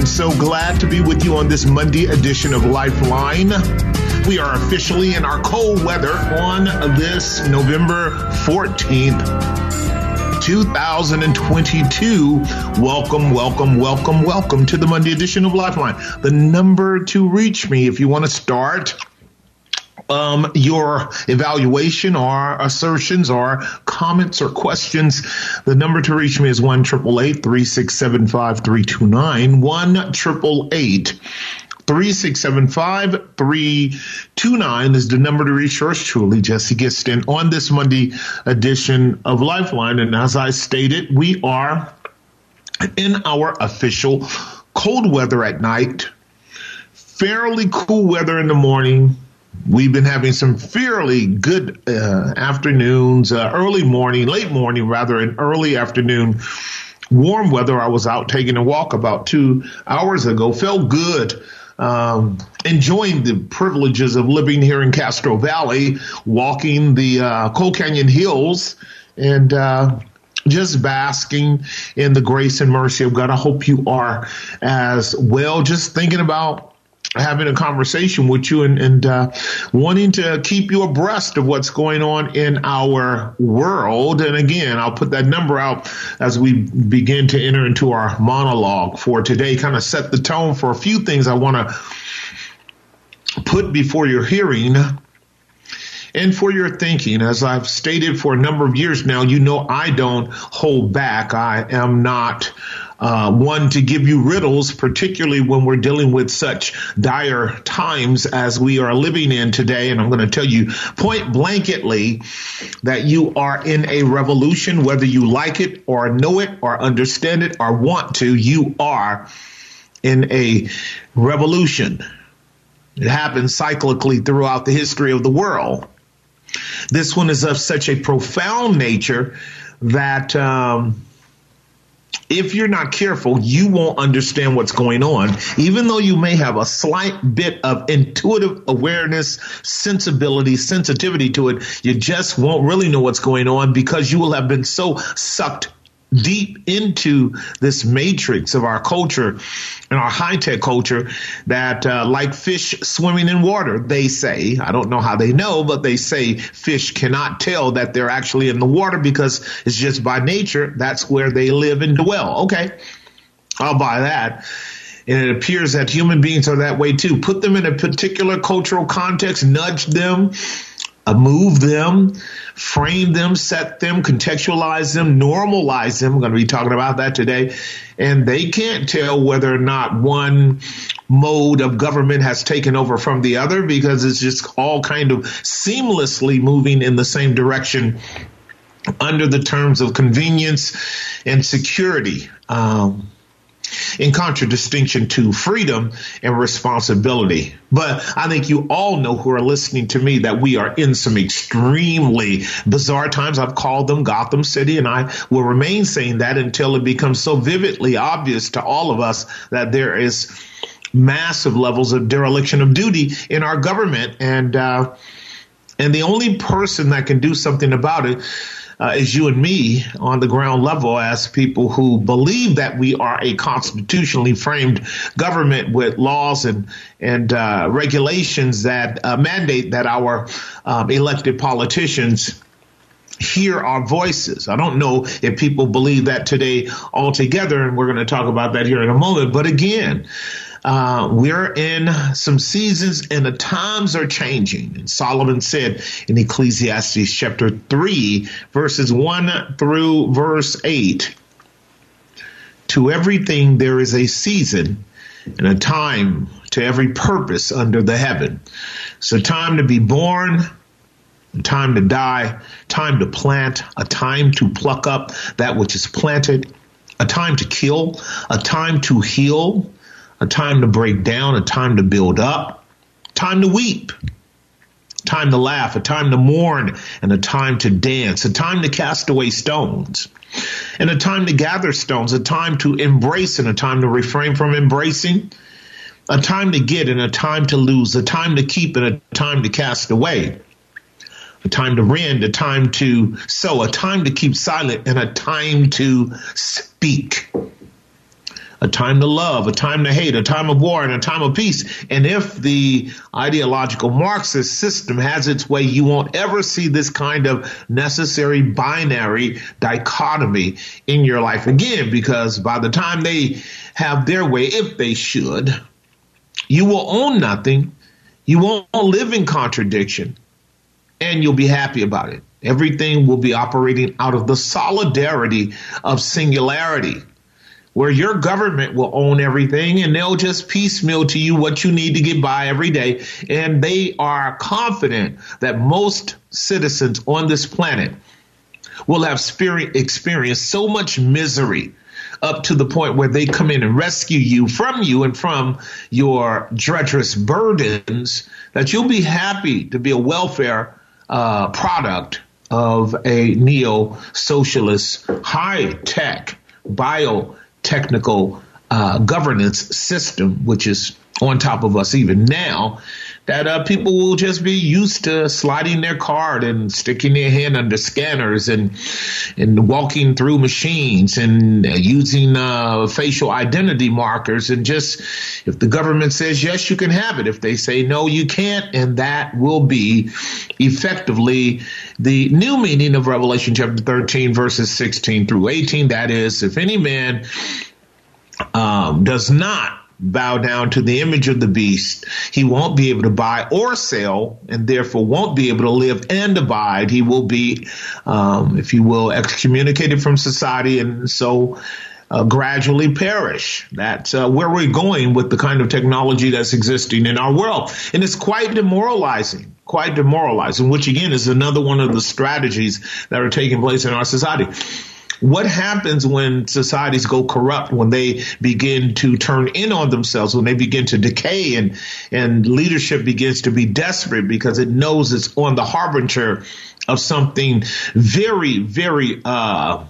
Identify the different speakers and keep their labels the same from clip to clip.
Speaker 1: And so glad to be with you on this Monday edition of Lifeline. We are officially in our cold weather on this November 14th. 2022. Welcome, welcome, welcome, welcome to the Monday edition of Lifeline. The number to reach me if you want to start um, your evaluation or assertions or comments or questions, the number to reach me is 1 367 329 1 3675 329 is the number to reach yours truly, Jesse Gistand, on this Monday edition of Lifeline. And as I stated, we are in our official cold weather at night, fairly cool weather in the morning, We've been having some fairly good uh, afternoons, uh, early morning, late morning rather, and early afternoon warm weather. I was out taking a walk about two hours ago. Felt good. Um, enjoying the privileges of living here in Castro Valley, walking the uh, Cull Canyon Hills, and uh, just basking in the grace and mercy of God. I hope you are as well. Just thinking about having a conversation with you and, and uh, wanting to keep you abreast of what's going on in our world. And again, I'll put that number out as we begin to enter into our monologue for today, kind of set the tone for a few things I want to put before your hearing and for your thinking. As I've stated for a number of years now, you know I don't hold back. I am not uh, one to give you riddles, particularly when we're dealing with such dire times as we are living in today. And I'm going to tell you point blanketly that you are in a revolution, whether you like it or know it or understand it or want to, you are in a revolution. It happens cyclically throughout the history of the world. This one is of such a profound nature that um, if you're not careful, you won't understand what's going on, even though you may have a slight bit of intuitive awareness, sensibility, sensitivity to it. You just won't really know what's going on because you will have been so sucked deep into this matrix of our culture and our high tech culture that, uh, like fish swimming in water, they say, I don't know how they know, but they say fish cannot tell that they're actually in the water because it's just by nature, that's where they live and dwell. Okay. I'll buy that. And it appears that human beings are that way too. Put them in a particular cultural context, nudge them, move them, frame them, set them, contextualize them, normalize them. I'm going to be talking about that today. And they can't tell whether or not one mode of government has taken over from the other because it's just all kind of seamlessly moving in the same direction under the terms of convenience and security. Um, in contradistinction to freedom and responsibility. But I think you all know who are listening to me that we are in some extremely bizarre times. I've called them Gotham City, and I will remain saying that until it becomes so vividly obvious to all of us that there is massive levels of dereliction of duty in our government. And, uh, and the only person that can do something about it uh, as you and me on the ground level as people who believe that we are a constitutionally framed government with laws and and uh, regulations that uh, mandate that our um, elected politicians hear our voices. I don't know if people believe that today altogether, and we're going to talk about that here in a moment. But again, uh, we're in some seasons and the times are changing. And Solomon said in Ecclesiastes chapter 3, verses 1 through verse 8 To everything there is a season and a time to every purpose under the heaven. A time to be born, time to die, time to plant, a time to pluck up that which is planted, a time to kill, a time to heal, a time to break down, a time to build up, time to weep, time to laugh, a time to mourn, and a time to dance, a time to cast away stones, and a time to gather stones, a time to embrace and a time to refrain from embracing, a time to get and a time to lose, a time to keep and a time to cast away, a time to rend, a time to sow, a time to keep silent, and a time to speak a time to love, a time to hate, a time of war, and a time of peace. And if the ideological Marxist system has its way, you won't ever see this kind of necessary binary dichotomy in your life again, because by the time they have their way, if they should, you will own nothing. You won't live in contradiction and you'll be happy about it. Everything will be operating out of the solidarity of singularity where your government will own everything and they'll just piecemeal to you what you need to get by every day. And they are confident that most citizens on this planet will have experienced so much misery up to the point where they come in and rescue you from you and from your treacherous burdens that you'll be happy to be a welfare uh, product of a neo socialist, high tech, bio technical uh, governance system, which is on top of us even now, that uh, people will just be used to sliding their card and sticking their hand under scanners and and walking through machines and using uh, facial identity markers and just if the government says yes, you can have it. If they say no, you can't, and that will be effectively the new meaning of Revelation chapter 13, verses 16 through 18. That is, if any man um, does not bow down to the image of the beast, he won't be able to buy or sell, and therefore won't be able to live and abide. He will be, um, if you will, excommunicated from society, and so. Uh, gradually perish. That's uh, where we're going with the kind of technology that's existing in our world. And it's quite demoralizing, quite demoralizing, which again is another one of the strategies that are taking place in our society. What happens when societies go corrupt, when they begin to turn in on themselves, when they begin to decay and, and leadership begins to be desperate because it knows it's on the harbinger of something very, very, uh,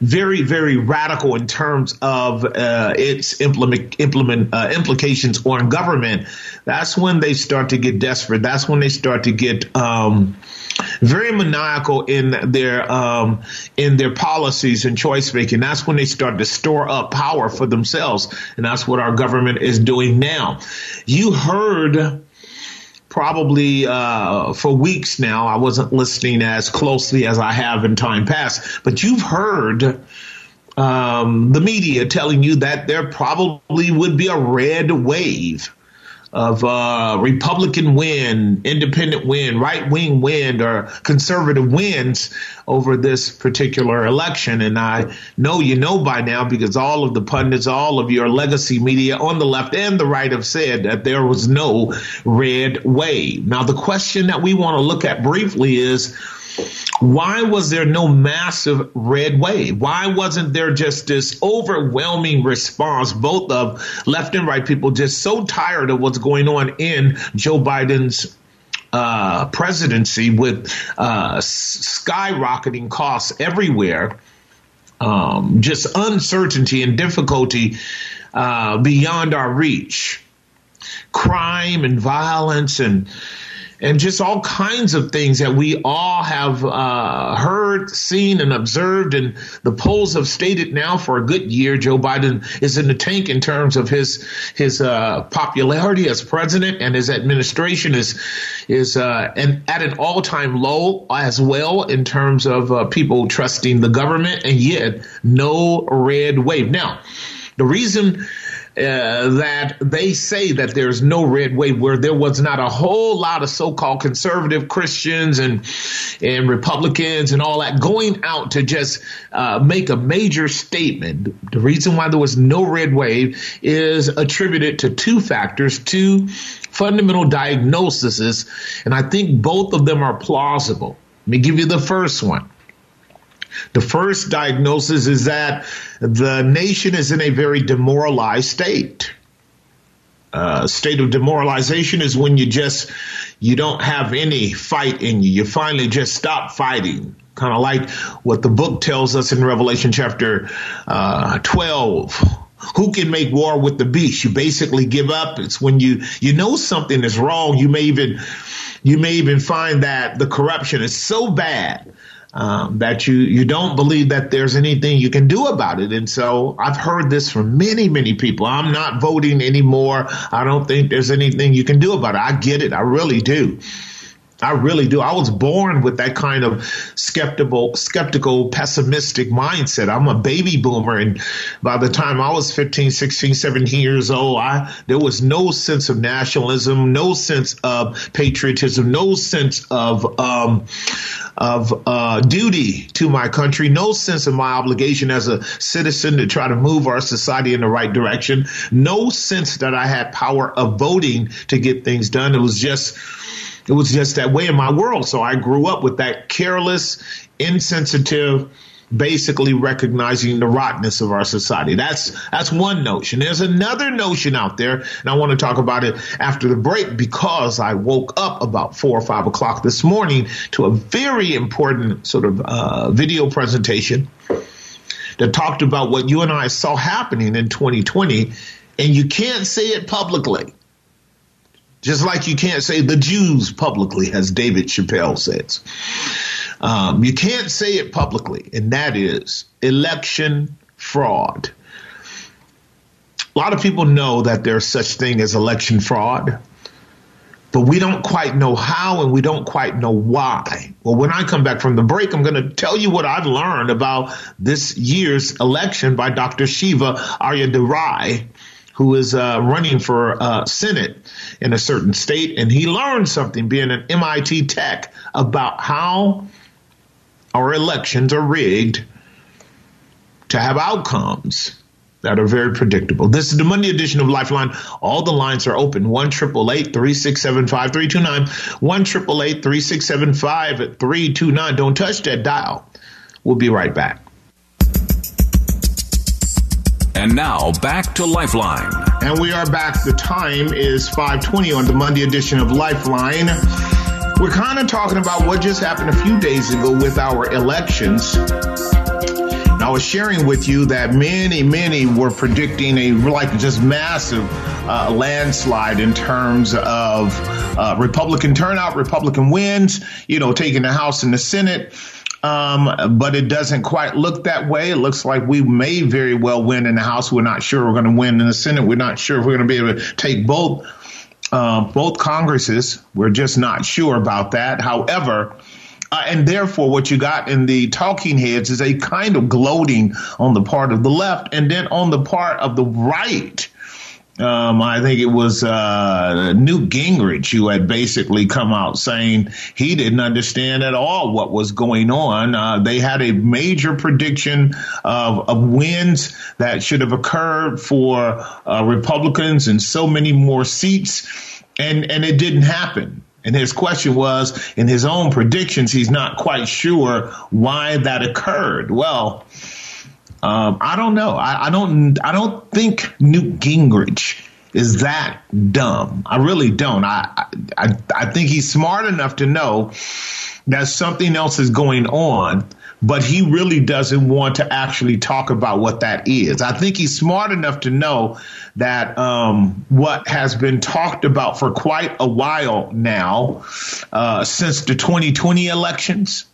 Speaker 1: very, very radical in terms of uh, its implement, implement uh, implications on government. That's when they start to get desperate. That's when they start to get um, very maniacal in their um, in their policies and choice making. That's when they start to store up power for themselves, and that's what our government is doing now. You heard probably uh, for weeks now. I wasn't listening as closely as I have in time past, but you've heard um, the media telling you that there probably would be a red wave of uh, Republican win, independent win, right wing win, or conservative wins over this particular election. And I know you know by now because all of the pundits, all of your legacy media on the left and the right have said that there was no red wave. Now, the question that we want to look at briefly is why was there no massive red wave? Why wasn't there just this overwhelming response, both of left and right people just so tired of what's going on in Joe Biden's uh, presidency with uh, skyrocketing costs everywhere, um, just uncertainty and difficulty uh, beyond our reach, crime and violence and and just all kinds of things that we all have uh, heard, seen, and observed. And the polls have stated now for a good year, Joe Biden is in the tank in terms of his his uh, popularity as president, and his administration is is uh, and at an all time low as well in terms of uh, people trusting the government, and yet no red wave. Now, the reason uh, that they say that there's no red wave, where there was not a whole lot of so-called conservative Christians and and Republicans and all that going out to just uh, make a major statement. The reason why there was no red wave is attributed to two factors, two fundamental diagnoses, and I think both of them are plausible. Let me give you the first one. The first diagnosis is that the nation is in a very demoralized state. Uh, state of demoralization is when you just you don't have any fight in you. You finally just stop fighting. Kind of like what the book tells us in Revelation chapter uh, 12 who can make war with the beast you basically give up it's when you you know something is wrong you may even you may even find that the corruption is so bad um, that you you don't believe that there's anything you can do about it. And so I've heard this from many many people. I'm not voting anymore. I don't think there's anything you can do about it. I get it. I really do. I really do. I was born with that kind of skeptical, skeptical, pessimistic mindset. I'm a baby boomer. And by the time I was 15, 16, 17 years old, I, there was no sense of nationalism, no sense of patriotism, no sense of, um, of uh, duty to my country, no sense of my obligation as a citizen to try to move our society in the right direction, no sense that I had power of voting to get things done. It was just it was just that way in my world. So I grew up with that careless, insensitive, basically recognizing the rottenness of our society. That's that's one notion. There's another notion out there, and I want to talk about it after the break because I woke up about four or five o'clock this morning to a very important sort of uh, video presentation that talked about what you and I saw happening in 2020, and you can't say it publicly. Just like you can't say the Jews publicly, as David Chappelle says. Um, you can't say it publicly, and that is election fraud. A lot of people know that there's such thing as election fraud, but we don't quite know how and we don't quite know why. Well, when I come back from the break, I'm going to tell you what I've learned about this year's election by Dr. Shiva Ayyadurai who is uh, running for uh, Senate in a certain state, and he learned something being an MIT tech about how our elections are rigged to have outcomes that are very predictable. This is the Monday edition of Lifeline. All the lines are open. 1 367 5329. 1 367 5329. Don't touch that dial. We'll be right back.
Speaker 2: And now back to Lifeline.
Speaker 1: And we are back. The time is 520 on the Monday edition of Lifeline. We're kind of talking about what just happened a few days ago with our elections. And I was sharing with you that many, many were predicting a like just massive uh, landslide in terms of uh, Republican turnout, Republican wins, you know, taking the House and the Senate. Um, but it doesn't quite look that way. It looks like we may very well win in the House. We're not sure we're going to win in the Senate. We're not sure if we're going to be able to take both uh, both Congresses. We're just not sure about that. However, uh, and therefore, what you got in the talking heads is a kind of gloating on the part of the left, and then on the part of the right um, I think it was uh, Newt Gingrich who had basically come out saying he didn't understand at all what was going on. Uh, they had a major prediction of, of wins that should have occurred for uh, Republicans and so many more seats, and and it didn't happen. And his question was, in his own predictions, he's not quite sure why that occurred. Well, um, I don't know. I, I, don't. I don't think Newt Gingrich is that dumb. I really don't. I, I I think he's smart enough to know that something else is going on, but he really doesn't want to actually talk about what that is. I think he's smart enough to know that um, what has been talked about for quite a while now, uh, since the 2020 elections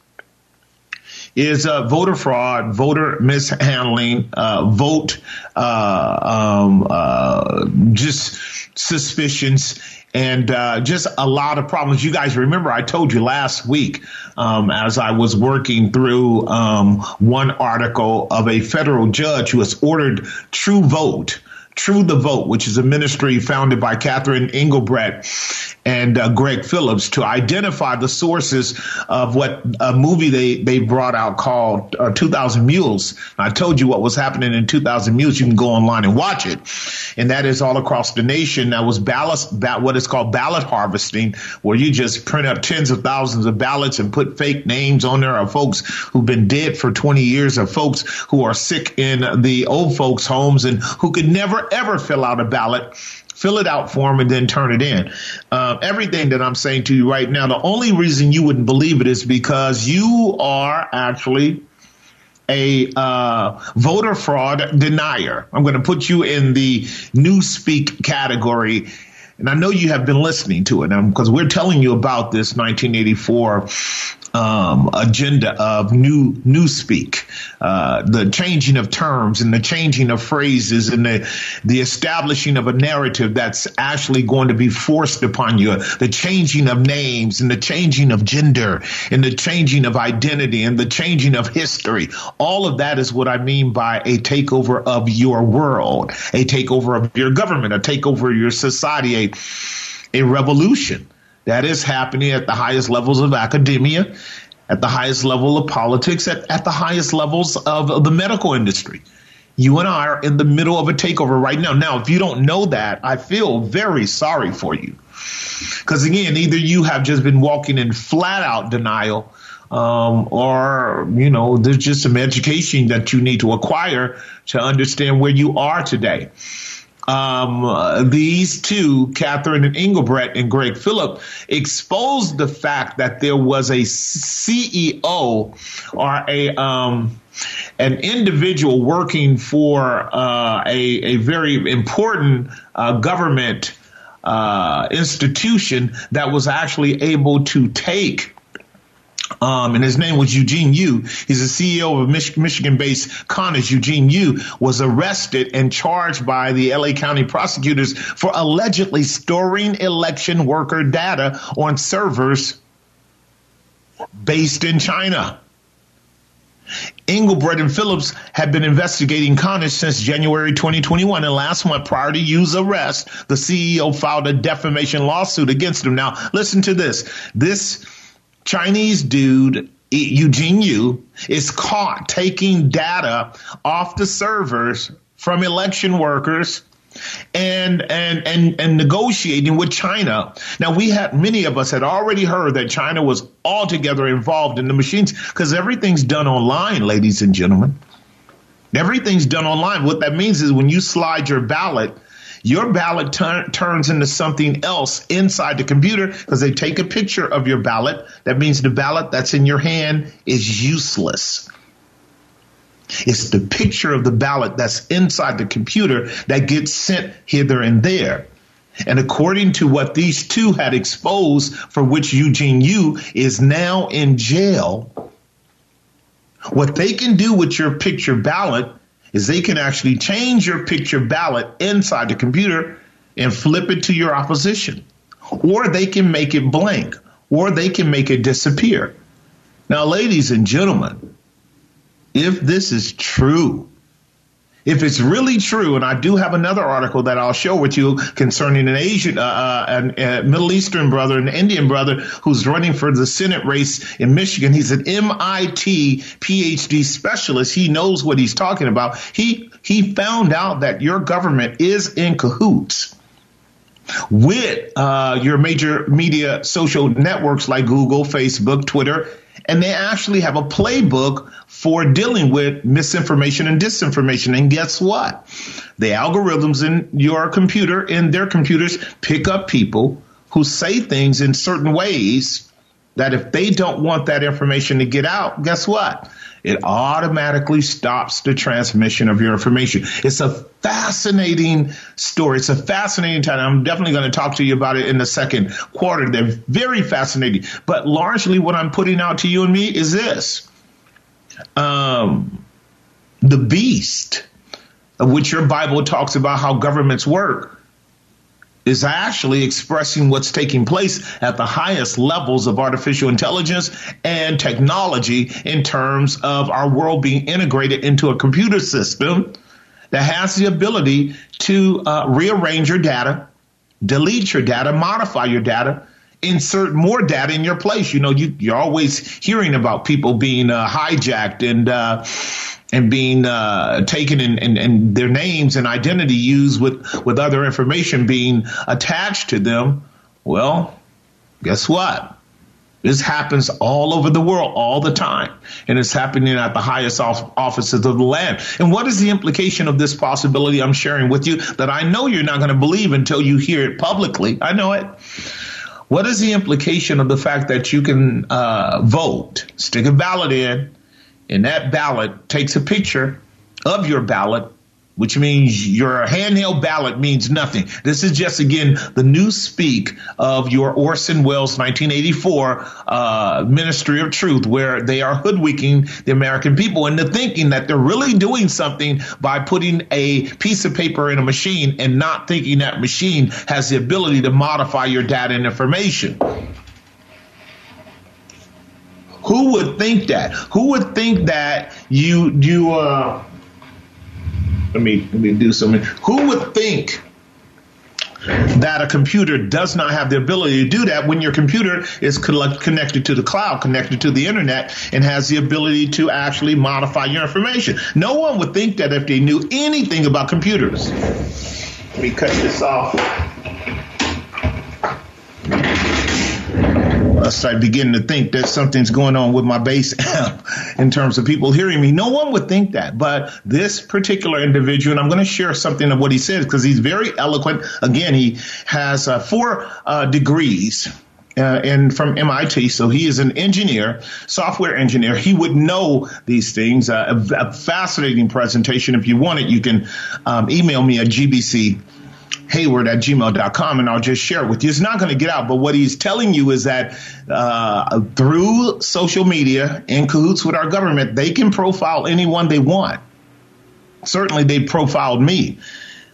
Speaker 1: is uh, voter fraud, voter mishandling, uh, vote uh, um, uh, just suspicions. And uh, just a lot of problems. You guys remember I told you last week um, as I was working through um, one article of a federal judge who has ordered True Vote True the Vote, which is a ministry founded by Catherine Engelbrecht and uh, Greg Phillips to identify the sources of what a movie they, they brought out called uh, 2000 Mules. I told you what was happening in 2000 Mules. You can go online and watch it. And that is all across the nation. That was ballot, what is called ballot harvesting, where you just print up tens of thousands of ballots and put fake names on there of folks who've been dead for 20 years, of folks who are sick in the old folks' homes and who could never ever fill out a ballot fill it out for them and then turn it in. Uh, everything that I'm saying to you right now, the only reason you wouldn't believe it is because you are actually a uh, voter fraud denier. I'm going to put you in the newspeak category. And I know you have been listening to it because we're telling you about this 1984 um, agenda of new newspeak, uh, the changing of terms and the changing of phrases and the the establishing of a narrative that's actually going to be forced upon you, the changing of names and the changing of gender and the changing of identity and the changing of history. All of that is what I mean by a takeover of your world, a takeover of your government, a takeover of your society, a, a revolution that is happening at the highest levels of academia, at the highest level of politics, at, at the highest levels of, of the medical industry. You and I are in the middle of a takeover right now. Now, if you don't know that, I feel very sorry for you. Because again, either you have just been walking in flat out denial, um, or, you know, there's just some education that you need to acquire to understand where you are today um, these two, Catherine and Engelbrecht and Greg Phillip, exposed the fact that there was a CEO or a um, an individual working for uh, a, a very important uh, government uh, institution that was actually able to take um, and his name was Eugene Yu. He's the CEO of Mich- Michigan-based Konnech. Eugene Yu was arrested and charged by the LA County prosecutors for allegedly storing election worker data on servers based in China. Engelbrecht and Phillips have been investigating Konnech since January 2021. And last month, prior to Yu's arrest, the CEO filed a defamation lawsuit against him. Now, listen to this. This Chinese dude, Eugene Yu, is caught taking data off the servers from election workers and and and and negotiating with China. Now we had many of us had already heard that China was altogether involved in the machines because everything's done online, ladies and gentlemen. Everything's done online. What that means is when you slide your ballot your ballot tur- turns into something else inside the computer because they take a picture of your ballot. That means the ballot that's in your hand is useless. It's the picture of the ballot that's inside the computer that gets sent hither and there. And according to what these two had exposed, for which Eugene Yu is now in jail, what they can do with your picture ballot is they can actually change your picture ballot inside the computer and flip it to your opposition. Or they can make it blank, or they can make it disappear. Now, ladies and gentlemen, if this is true, if it's really true, and I do have another article that I'll share with you concerning an Asian, uh, uh, a Middle Eastern brother, an Indian brother who's running for the Senate race in Michigan. He's an MIT PhD specialist. He knows what he's talking about. He he found out that your government is in cahoots with uh, your major media social networks like Google, Facebook, Twitter, and they actually have a playbook for dealing with misinformation and disinformation. And guess what? The algorithms in your computer, in their computers, pick up people who say things in certain ways that if they don't want that information to get out, guess what? It automatically stops the transmission of your information. It's a fascinating story. It's a fascinating time. I'm definitely going to talk to you about it in the second quarter. They're very fascinating. But largely what I'm putting out to you and me is this. Um, the beast, of which your Bible talks about how governments work, is actually expressing what's taking place at the highest levels of artificial intelligence and technology in terms of our world being integrated into a computer system that has the ability to uh, rearrange your data, delete your data, modify your data, insert more data in your place. You know, you, you're always hearing about people being uh, hijacked and uh, and being uh, taken and, and, and their names and identity used with with other information being attached to them. Well, guess what? This happens all over the world all the time. And it's happening at the highest offices of the land. And what is the implication of this possibility I'm sharing with you that I know you're not going to believe until you hear it publicly? I know it. What is the implication of the fact that you can uh, vote, stick a ballot in, and that ballot takes a picture of your ballot which means your handheld ballot means nothing. This is just again the new speak of your Orson Welles 1984 uh, Ministry of Truth, where they are hoodwinking the American people into thinking that they're really doing something by putting a piece of paper in a machine and not thinking that machine has the ability to modify your data and information. Who would think that? Who would think that you you uh let me let me do something. Who would think that a computer does not have the ability to do that when your computer is connected to the cloud, connected to the internet, and has the ability to actually modify your information. No one would think that if they knew anything about computers. Let me cut this off. I beginning to think that something's going on with my bass amp in terms of people hearing me. No one would think that. But this particular individual, and I'm going to share something of what he says because he's very eloquent. Again, he has uh, four uh, degrees. Uh, and from MIT, so he is an engineer, software engineer. He would know these things. Uh, a, a, fascinating presentation. If you want it, you can um, email me at gbc hayward at gmail.com and I'll just share it with you. It's not going to get out, but what he's telling you is that uh, through social media in cahoots with our government, they can profile anyone they want. Certainly, they profiled me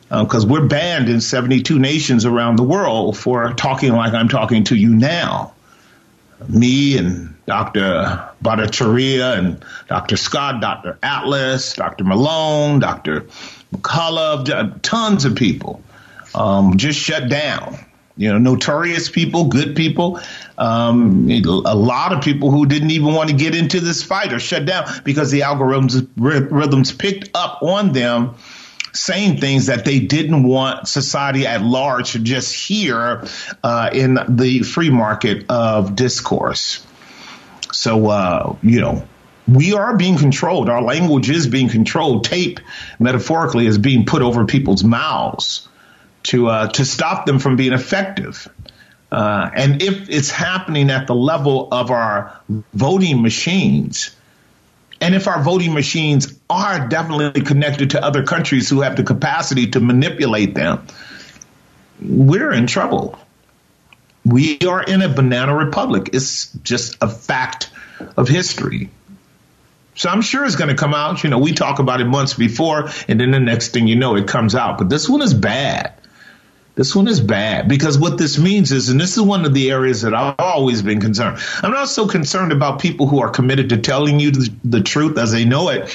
Speaker 1: because uh, we're banned in 72 nations around the world for talking like I'm talking to you now. Me and Dr. Bhattacharya and Dr. Scott, Dr. Atlas, Dr. Malone, Dr. McCullough, tons of people um, just shut down. You know, notorious people, good people, um, a lot of people who didn't even want to get into this fight are shut down because the algorithms rhythms picked up on them saying things that they didn't want society at large to just hear uh, in the free market of discourse. So, uh, you know, we are being controlled. Our language is being controlled. Tape, metaphorically, is being put over people's mouths to uh, to stop them from being effective. Uh, and if it's happening at the level of our voting machines, and if our voting machines are definitely connected to other countries who have the capacity to manipulate them, we're in trouble. We are in a banana republic. It's just a fact of history. So I'm sure it's going to come out. You know, we talk about it months before, and then the next thing you know, it comes out. But this one is bad. This one is bad because what this means is, and this is one of the areas that I've always been concerned. I'm not so concerned about people who are committed to telling you the, the truth as they know it.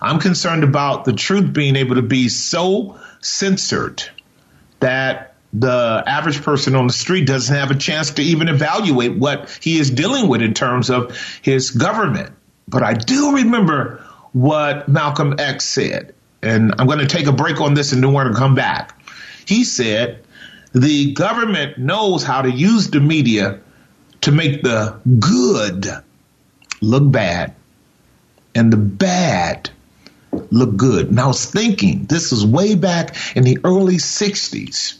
Speaker 1: I'm concerned about the truth being able to be so censored that the average person on the street doesn't have a chance to even evaluate what he is dealing with in terms of his government. But I do remember what Malcolm X said. And I'm going to take a break on this and then we're going to come back. He said the government knows how to use the media to make the good look bad and the bad look good. And I was thinking, this was way back in the early 60s.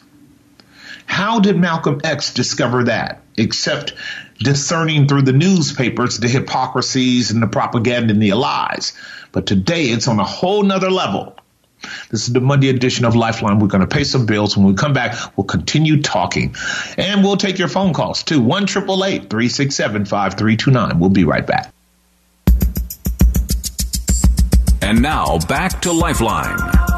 Speaker 1: How did Malcolm X discover that? Except discerning through the newspapers the hypocrisies and the propaganda and the lies. But today it's on a whole nother level. This is the Monday edition of Lifeline. We're going to pay some bills. When we come back, we'll continue talking. And we'll take your phone calls too. 1 367 5329. We'll be right back.
Speaker 2: And now back to Lifeline.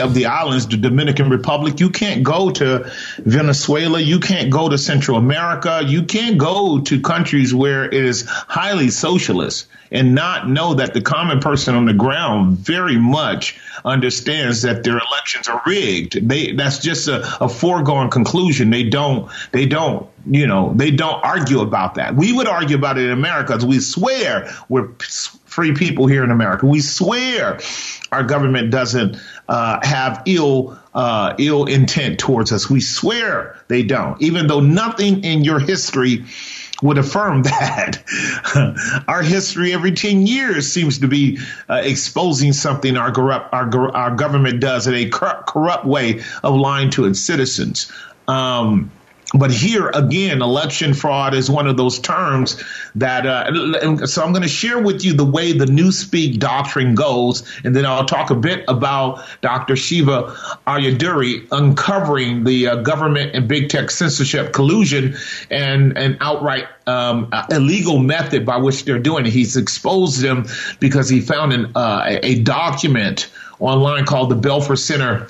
Speaker 1: Of the islands, the Dominican Republic. You can't go to Venezuela. You can't go to Central America. You can't go to countries where it is highly socialist and not know that the common person on the ground very much understands that their elections are rigged. They that's just a, a foregone conclusion. They don't they don't you know they don't argue about that. We would argue about it in America we swear we're free people here in America. We swear our government doesn't uh, have ill uh, ill intent towards us. We swear they don't, even though nothing in your history would affirm that. our history every 10 years seems to be uh, exposing something our, corrupt, our, our government does in a corrupt way of lying to its citizens. Um, but here again, election fraud is one of those terms that. Uh, so I'm going to share with you the way the Newspeak doctrine goes, and then I'll talk a bit about Dr. Shiva Ayyadurai uncovering the uh, government and big tech censorship collusion and an outright um, illegal method by which they're doing it. He's exposed them because he found an, uh, a document online called the Belfer Center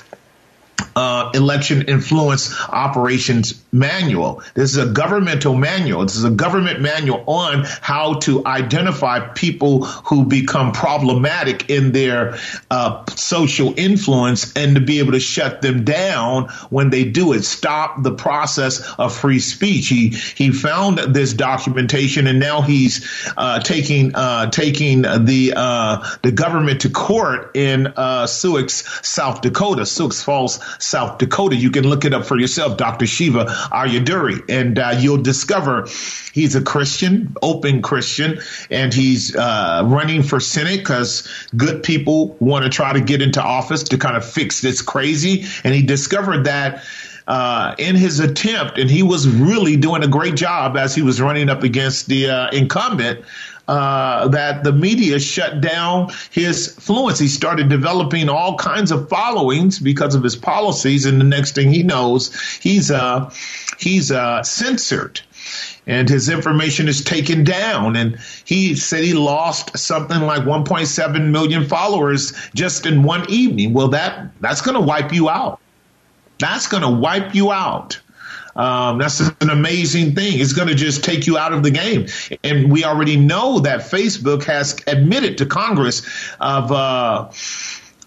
Speaker 1: uh, election influence operations manual. This is a governmental manual. This is a government manual on how to identify people who become problematic in their uh, social influence and to be able to shut them down when they do it. Stop the process of free speech. He he found this documentation and now he's uh, taking uh, taking the uh, the government to court in uh, Sioux, South Dakota, Sioux Falls, South Dakota. You can look it up for yourself, Dr. Shiva Ayyadurai, and uh, you'll discover he's a Christian, open Christian, and he's uh, running for Senate because good people want to try to get into office to kind of fix this crazy. And he discovered that. Uh, in his attempt, and he was really doing a great job as he was running up against the uh, incumbent uh, that the media shut down his fluency. He started developing all kinds of followings because of his policies, and the next thing he knows, he's uh, he's uh, censored and his information is taken down. And he said he lost something like 1.7 million followers just in one evening. Well, that that's going to wipe you out. That's going to wipe you out. Um, that's an amazing thing. It's going to just take you out of the game. And we already know that Facebook has admitted to Congress of. Uh,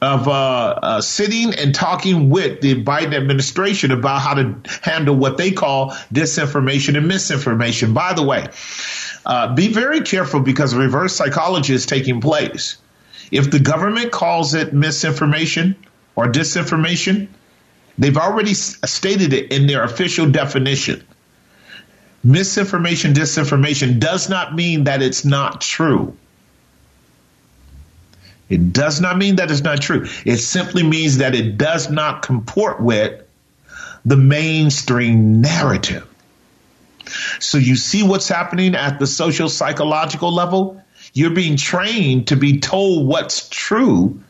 Speaker 1: of uh, uh, sitting and talking with the Biden administration about how to handle what they call disinformation and misinformation. By the way, uh, be very careful because reverse psychology is taking place. If the government calls it misinformation or disinformation, They've already stated it in their official definition. Misinformation, disinformation does not mean that it's not true. It does not mean that it's not true. It simply means that it does not comport with the mainstream narrative. So you see what's happening at the social psychological level? You're being trained to be told what's true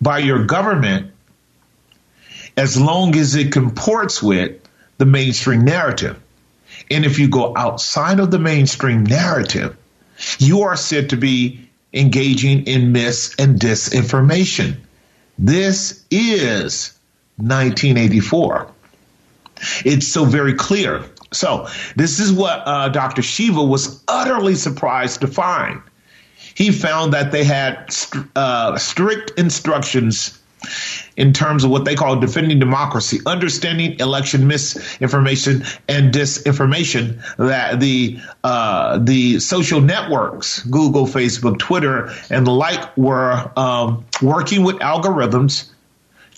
Speaker 1: by your government as long as it comports with the mainstream narrative. And if you go outside of the mainstream narrative, you are said to be engaging in mis and disinformation. This is 1984. It's so very clear. So, this is what uh, Dr. Shiva was utterly surprised to find. He found that they had st- uh, strict instructions in terms of what they call defending democracy, understanding election misinformation and disinformation. That the uh, the social networks, Google, Facebook, Twitter, and the like, were um, working with algorithms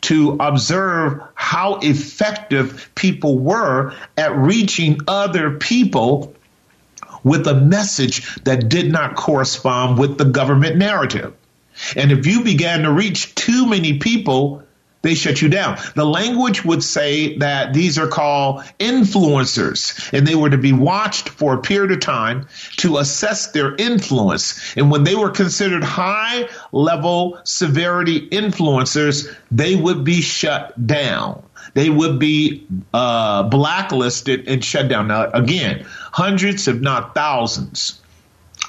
Speaker 1: to observe how effective people were at reaching other people with a message that did not correspond with the government narrative. And if you began to reach too many people, they shut you down. The language would say that these are called influencers and they were to be watched for a period of time to assess their influence. And when they were considered high level severity influencers, they would be shut down. They would be uh, blacklisted and shut down. Now, again, hundreds, if not thousands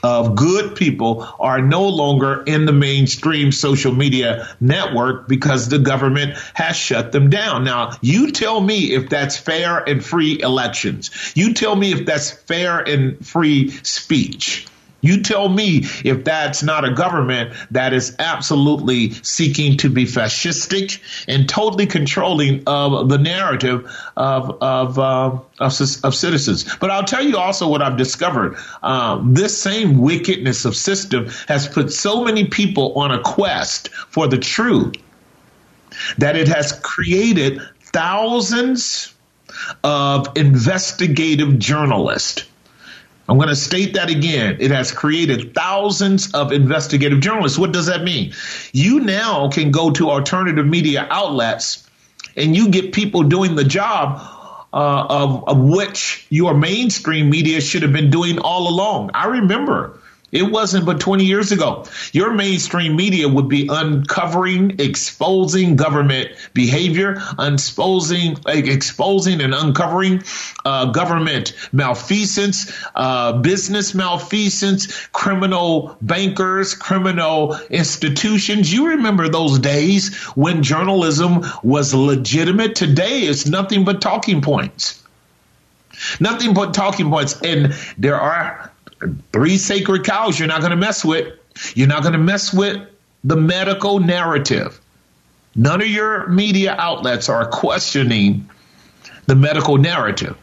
Speaker 1: of good people are no longer in the mainstream social media network because the government has shut them down. Now, you tell me if that's fair and free elections. You tell me if that's fair and free speech. You tell me if that's not a government that is absolutely seeking to be fascistic and totally controlling of the narrative of of, uh, of, of, citizens. But I'll tell you also what I've discovered. Um, this same wickedness of system has put so many people on a quest for the truth that it has created thousands of investigative journalists I'm going to state that again. It has created thousands of investigative journalists. What does that mean? You now can go to alternative media outlets and you get people doing the job uh, of, of which your mainstream media should have been doing all along. I remember it wasn't but 20 years ago. Your mainstream media would be uncovering, exposing government behavior, exposing, exposing and uncovering uh, government malfeasance, uh, business malfeasance, criminal bankers, criminal institutions. You remember those days when journalism was legitimate. Today, it's nothing but talking points. Nothing but talking points. And there are Three sacred cows you're not going to mess with. You're not going to mess with the medical narrative. None of your media outlets are questioning the medical narrative.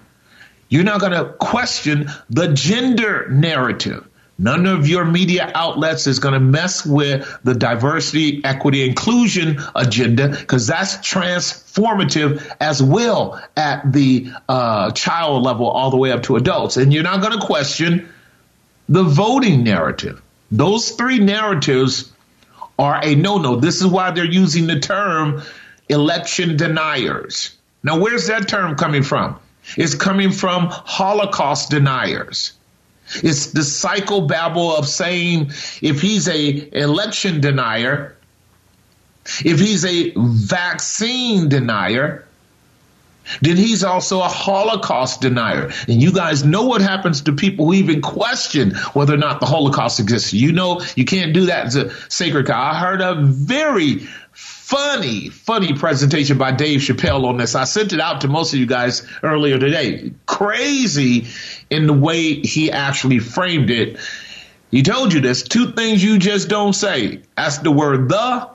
Speaker 1: You're not going to question the gender narrative. None of your media outlets is going to mess with the diversity, equity, inclusion agenda because that's transformative as well at the uh, child level all the way up to adults. And you're not going to question the voting narrative. Those three narratives are a no no. This is why they're using the term election deniers. Now, where's that term coming from? It's coming from Holocaust deniers. It's the psychobabble of saying if he's a election denier, if he's a vaccine denier, then he's also a Holocaust denier. And you guys know what happens to people who even question whether or not the Holocaust exists. You know, you can't do that as a sacred cow. I heard a very funny, funny presentation by Dave Chappelle on this. I sent it out to most of you guys earlier today. Crazy in the way he actually framed it. He told you this two things you just don't say. That's the word the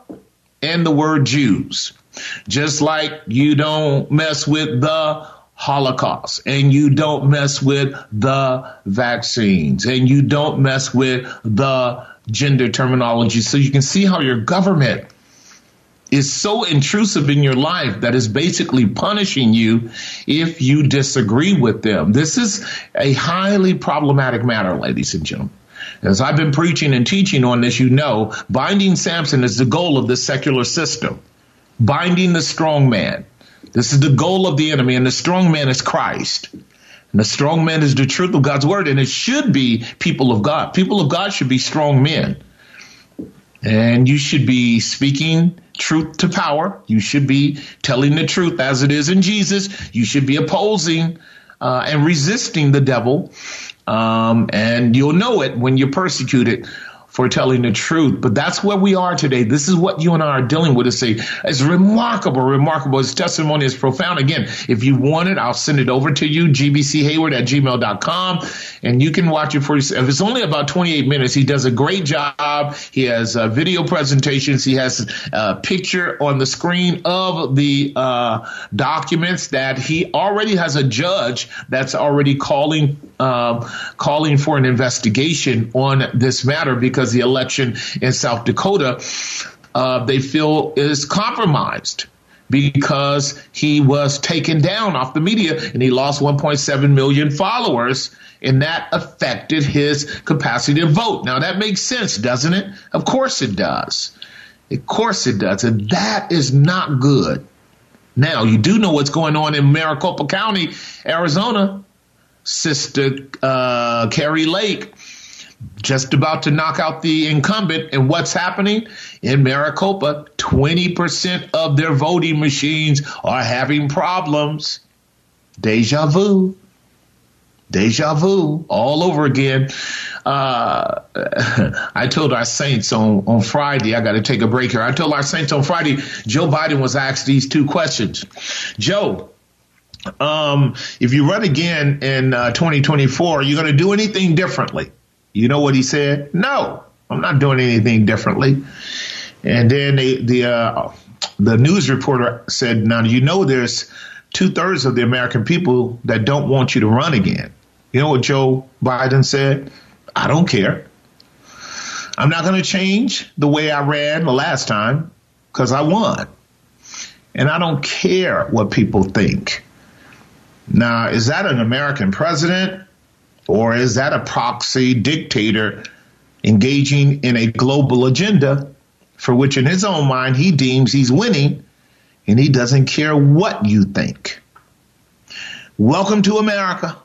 Speaker 1: and the word Jews. Just like you don't mess with the Holocaust and you don't mess with the vaccines and you don't mess with the gender terminology. So you can see how your government is so intrusive in your life that is basically punishing you if you disagree with them. This is a highly problematic matter, ladies and gentlemen. As I've been preaching and teaching on this, you know, binding Samson is the goal of this secular system binding the strong man. This is the goal of the enemy, and the strong man is Christ. And the strong man is the truth of God's word, and it should be people of God. People of God should be strong men. And you should be speaking truth to power. You should be telling the truth as it is in Jesus. You should be opposing uh, and resisting the devil. Um, and you'll know it when you're persecuted for telling the truth. But that's where we are today. This is what you and I are dealing with. It's, a, it's remarkable, remarkable. His testimony is profound. Again, if you want it, I'll send it over to you, gbchayward at gmail.com, and you can watch it for yourself. It's only about 28 minutes. He does a great job. He has uh, video presentations. He has a picture on the screen of the uh, documents that he already has a judge that's already calling uh, calling for an investigation on this matter because because the election in South Dakota, uh, they feel is compromised because he was taken down off the media and he lost 1.7 million followers and that affected his capacity to vote. Now that makes sense, doesn't it? Of course it does. Of course it does. And that is not good. Now you do know what's going on in Maricopa County, Arizona. Sister uh, Kari Lake just about to knock out the incumbent. And what's happening in Maricopa? 20% of their voting machines are having problems. Deja vu. Deja vu all over again. uh, I told our saints on, on Friday, I got to take a break here. I told our saints on Friday, Joe Biden was asked these two questions. Joe, um, if you run again in uh, 2024, are you going to do anything differently? You know what he said? No, I'm not doing anything differently. And then the the, uh, the news reporter said, "Now you know there's two thirds of the American people that don't want you to run again." You know what Joe Biden said? I don't care. I'm not going to change the way I ran the last time because I won. And I don't care what people think. Now, is that an American president or is that a proxy dictator engaging in a global agenda for which, in his own mind, he deems he's winning and he doesn't care what you think? Welcome to America.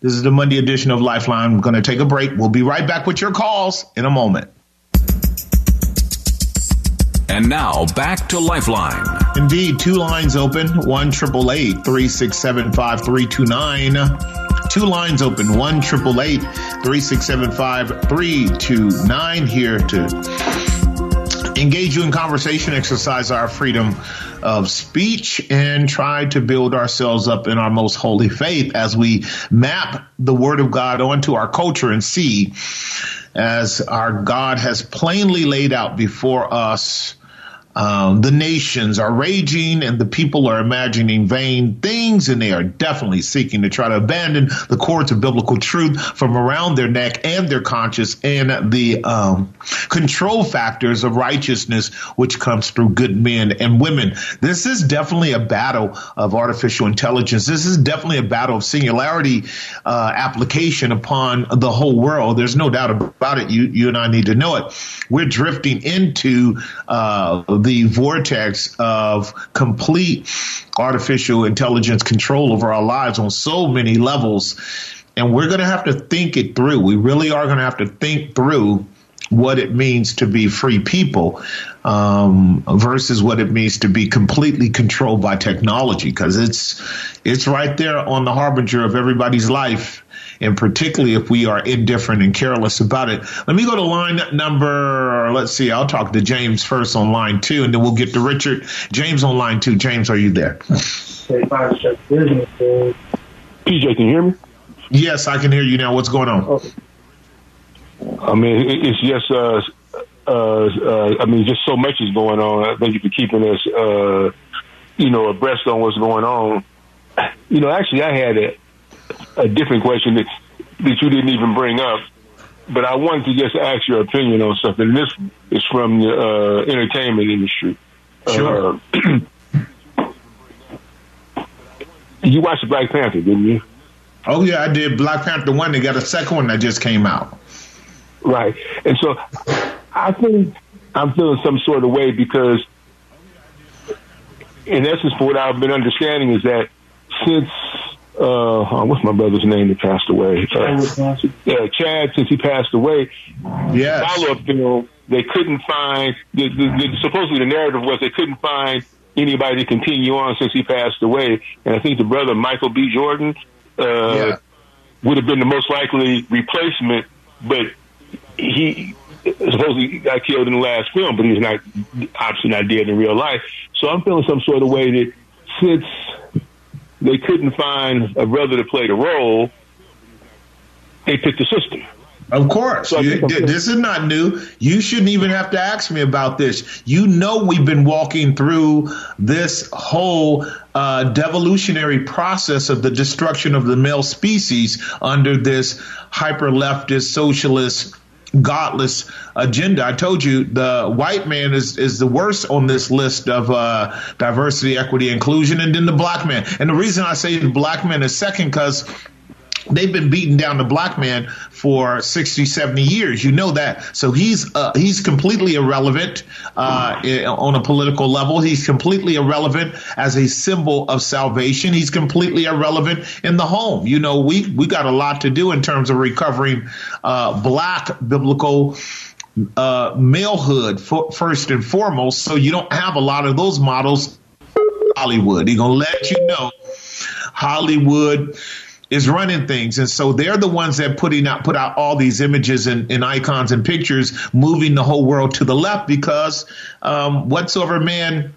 Speaker 1: This is the Monday edition of Lifeline. I'm going to take a break. We'll be right back with your calls in a moment.
Speaker 2: And now back to Lifeline.
Speaker 1: Indeed, two lines open. One triple eight three six seven five three two nine. Two lines open. One triple eight three six seven five three two nine. Here to engage you in conversation, exercise our freedom of speech, and try to build ourselves up in our most holy faith as we map the Word of God onto our culture and see as our God has plainly laid out before us um, the nations are raging and the people are imagining vain things and they are definitely seeking to try to abandon the cords of biblical truth from around their neck and their conscience and the um, control factors of righteousness which comes through good men and women. This is definitely a battle of artificial intelligence. This is definitely a battle of singularity uh, application upon the whole world. There's no doubt about it. You, you and I need to know it. We're drifting into uh, the vortex of complete artificial intelligence control over our lives on so many levels. And we're going to have to think it through. We really are going to have to think through what it means to be free people um, versus what it means to be completely controlled by technology because it's it's right there on the harbinger of everybody's life and particularly if we are indifferent and careless about it. Let me go to line number, let's see, I'll talk to James first on line two, and then we'll get to Richard. James on line two. James, are you there?
Speaker 3: PJ, can you hear me?
Speaker 1: Yes, I can hear you now. What's going on?
Speaker 3: I mean, it's just, uh, uh, uh, I mean, just so much is going on. I thank you for keeping us, uh, you know, abreast on what's going on. You know, actually, I had a, a different question that that you didn't even bring up. But I wanted to just ask your opinion on something. This is from the uh, entertainment industry.
Speaker 1: Sure.
Speaker 3: Uh, you watched Black Panther, didn't you?
Speaker 1: Oh yeah, I did Black Panther one. They got a second one that just came out.
Speaker 3: Right, and so I think I'm feeling some sort of way because, in essence, for what I've been understanding is that since uh, what's my brother's name that passed away? Uh, yeah, Chad, since he passed away.
Speaker 1: Yes.
Speaker 3: Follow up film, they couldn't find, the, the, the, supposedly the narrative was they couldn't find anybody to continue on since he passed away. And I think the brother, Michael B. Jordan, uh,
Speaker 1: Yeah.
Speaker 3: would have been the most likely replacement, but he supposedly got killed in the last film, but he's not obviously not dead in real life. So I'm feeling some sort of way that since they couldn't find a brother to play the role, they picked the sister.
Speaker 1: Of course.
Speaker 3: So
Speaker 1: You-
Speaker 3: think I'm
Speaker 1: th-
Speaker 3: good.
Speaker 1: this is not new. You shouldn't even have to ask me about this. You know, we've been walking through this whole uh, devolutionary process of the destruction of the male species under this hyper leftist, socialist, godless agenda. I told you the white man is, is the worst on this list of uh, diversity, equity, inclusion, and then the black man. And the reason I say the black man is second because they've been beating down the black man for 60 70 years. You know that. So he's uh, he's completely irrelevant uh, i- on a political level. He's completely irrelevant as a symbol of salvation. He's completely irrelevant in the home. You know we we got a lot to do in terms of recovering uh, black biblical uh, malehood first and foremost. So you don't have a lot of those models Hollywood. He's gonna let you know Hollywood is running things, and so they're the ones that putting out put out all these images and, and icons and pictures, moving the whole world to the left because um, whatsoever man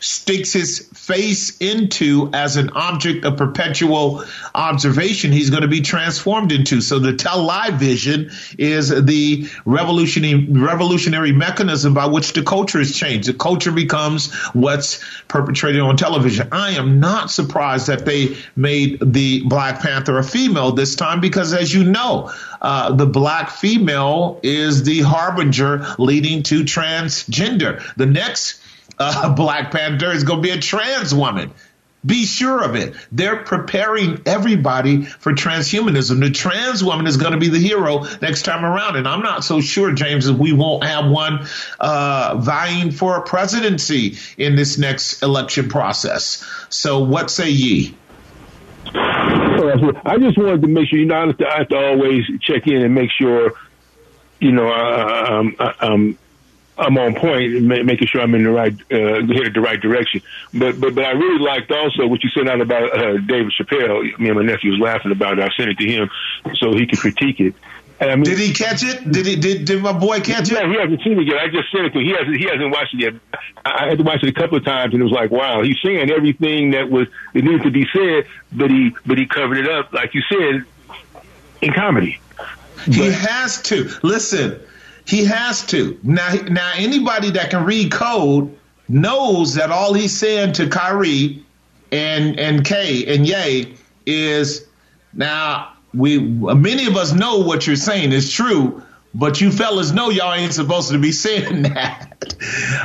Speaker 1: sticks his face into as an object of perpetual observation, he's going to be transformed into. So the television is the revolutionary revolutionary mechanism by which the culture is changed. The culture becomes what's perpetrated on television. I am not surprised that they made the Black Panther a female this time because, as you know, uh, the black female is the harbinger leading to transgender. The next uh, Black Panther is going to be a trans woman. Be sure of it. They're preparing everybody for transhumanism. The trans woman is going to be the hero next time around. And I'm not so sure, James, that we won't have one uh, vying for a presidency in this next election process. So, what say ye?
Speaker 3: I just wanted to make sure, you know, I have to, I have to always check in and make sure, you know, I, I'm, I'm I'm on point, making sure I'm in the right, uh, headed the right direction. But, but, but I really liked also what you said out about uh, David Chappelle. Me and my nephew was laughing about it. I sent it to him so he could critique it.
Speaker 1: I mean, did he catch it? Did he? Did, did my boy catch
Speaker 3: yeah,
Speaker 1: it?
Speaker 3: Yeah, he hasn't seen it yet. I just sent it to him. He hasn't. He hasn't watched it yet. I had to watch it a couple of times, and it was like, wow, he's saying everything that was that needed to be said, but he but he covered it up, like you said, in comedy.
Speaker 1: He but, has to listen. He has to. Now, now anybody that can read code knows that all he's saying to Kyrie and and Kay and Yay is now we many of us know what you're saying is true, but you fellas know y'all ain't supposed to be saying that.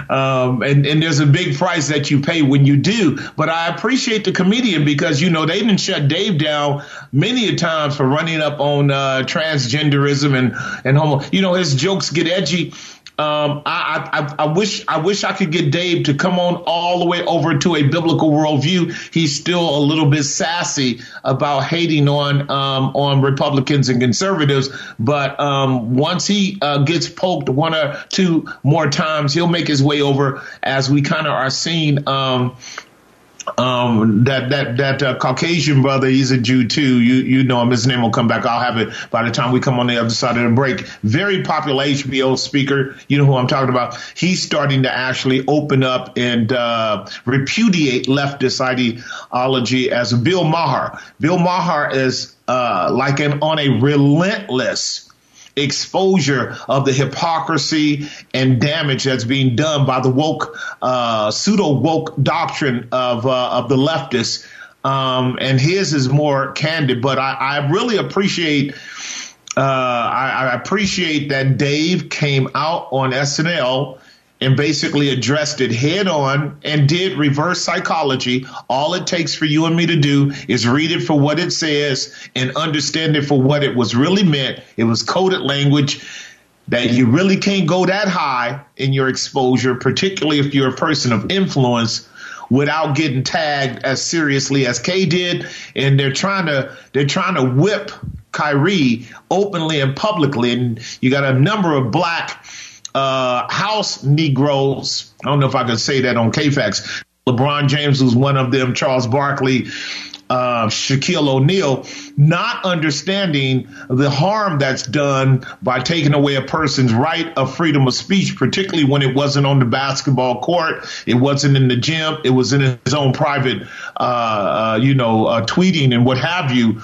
Speaker 1: Um, and, and there's a big price that you pay when you do. But I appreciate the comedian because, you know, they didn't shut Dave down many a times for running up on uh, transgenderism and, and homo. You know, his jokes get edgy um, I, I, I, wish I wish I could get Dave to come on all the way over to a biblical worldview. He's still a little bit sassy about hating on um, on Republicans and conservatives, but um, once he uh, gets poked one or two more times, he'll make his way over. As we kind of are seeing um, that that that uh, Caucasian brother, he's a Jew too. You you know him. His name will come back. I'll have it by the time we come on the other side of the break. Very popular HBO speaker. You know who I'm talking about. He's starting to actually open up and uh, repudiate leftist ideology as Bill Maher. Bill Maher is uh, like an on a relentless exposure of the hypocrisy and damage that's being done by the woke, uh, pseudo woke doctrine of uh, of the leftists. Um, and his is more candid, but I, I really appreciate. Uh, I, I appreciate that Dave came out on SNL and basically addressed it head on and did reverse psychology. All it takes for you and me to do is read it for what it says and understand it for what it was really meant. It was coded language that you really can't go that high in your exposure, particularly if you're a person of influence without getting tagged as seriously as Kay did. And they're trying to they're trying to whip Kyrie openly and publicly. And you got a number of black uh, house Negroes. I don't know if I could say that on KFAX. LeBron James was one of them. Charles Barkley, uh, Shaquille O'Neal, not understanding the harm that's done by taking away a person's right of freedom of speech, particularly when it wasn't on the basketball court, it wasn't in the gym, it was in his own private, uh, uh you know, uh, tweeting and what have you.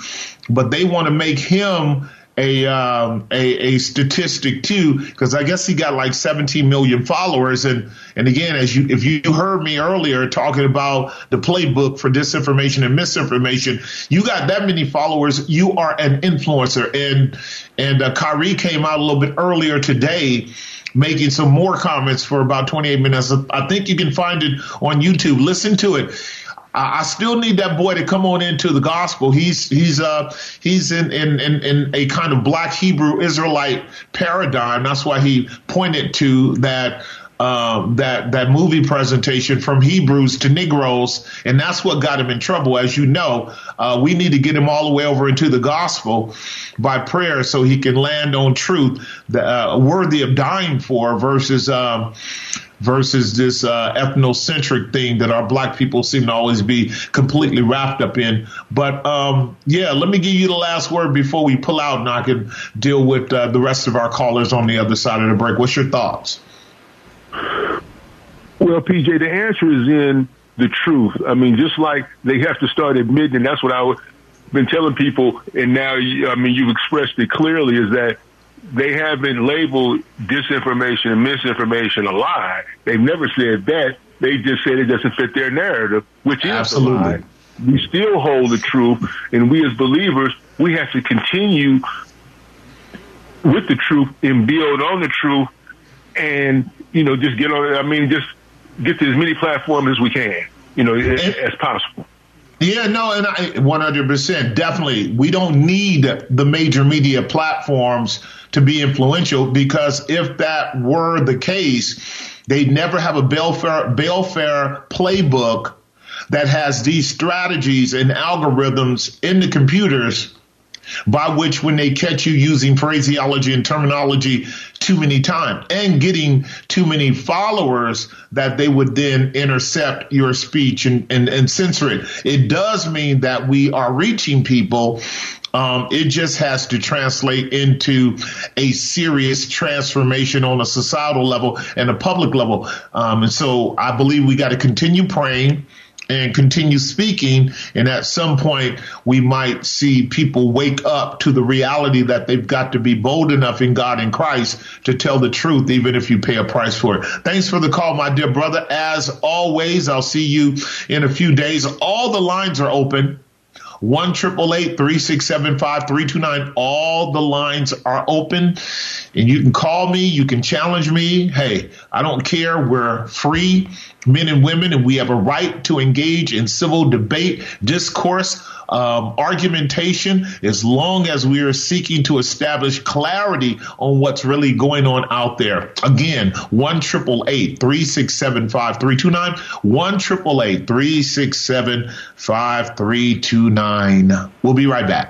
Speaker 1: But they want to make him a um, a, a statistic too, because I guess he got like 17 million followers. And and again, as you if you heard me earlier talking about the playbook for disinformation and misinformation, you got that many followers, you are an influencer. And and uh, Kyrie came out a little bit earlier today making some more comments for about 28 minutes. I think you can find it on YouTube. Listen to it. I still need that boy to come on into the gospel. He's he's uh he's in in in, in a kind of black Hebrew Israelite paradigm. That's why he pointed to that um, that that movie presentation from Hebrews to Negroes, and that's what got him in trouble. As you know, uh, we need to get him all the way over into the gospel by prayer, so he can land on truth, uh, worthy of dying for, versus. Um, versus this uh, ethnocentric thing that our black people seem to always be completely wrapped up in. But um, yeah, let me give you the last word before we pull out and I can deal with uh, the rest of our callers on the other side of the break. What's your thoughts?
Speaker 3: Well, PJ, the answer is in the truth. I mean, just like they have to start admitting, and that's what I've been telling people, and now, I mean, you've expressed it clearly, is that they haven't labeled disinformation and misinformation a lie. They've never said that. They just said it doesn't fit their narrative, which is Absolutely. a lie. We still hold the truth, and we as believers, we have to continue with the truth and build on the truth and you know, just get on. I mean, just get to as many platforms as we can, you know, and, as possible.
Speaker 1: Yeah, no, and I 100% definitely. We don't need the major media platforms to be influential because if that were the case, they'd never have a Belfer, Belfer playbook that has these strategies and algorithms in the computers by which when they catch you using phraseology and terminology too many times and getting too many followers that they would then intercept your speech and, and, and censor it. It does mean that we are reaching people um, it just has to translate into a serious transformation on a societal level and a public level. Um, and so I believe we got to continue praying and continue speaking. And at some point, we might see people wake up to the reality that they've got to be bold enough in God and Christ to tell the truth, even if you pay a price for it. Thanks for the call, my dear brother. As always, I'll see you in a few days. All the lines are open. One triple eight three six seven five three two nine. All the lines are open, and you can call me. You can challenge me. Hey, I don't care. We're free men and women, and we have a right to engage in civil debate, discourse, um, argumentation, as long as we are seeking to establish clarity on what's really going on out there. Again, one triple eight three six seven five three two nine, one triple eight three six seven five three two nine. We'll be right back.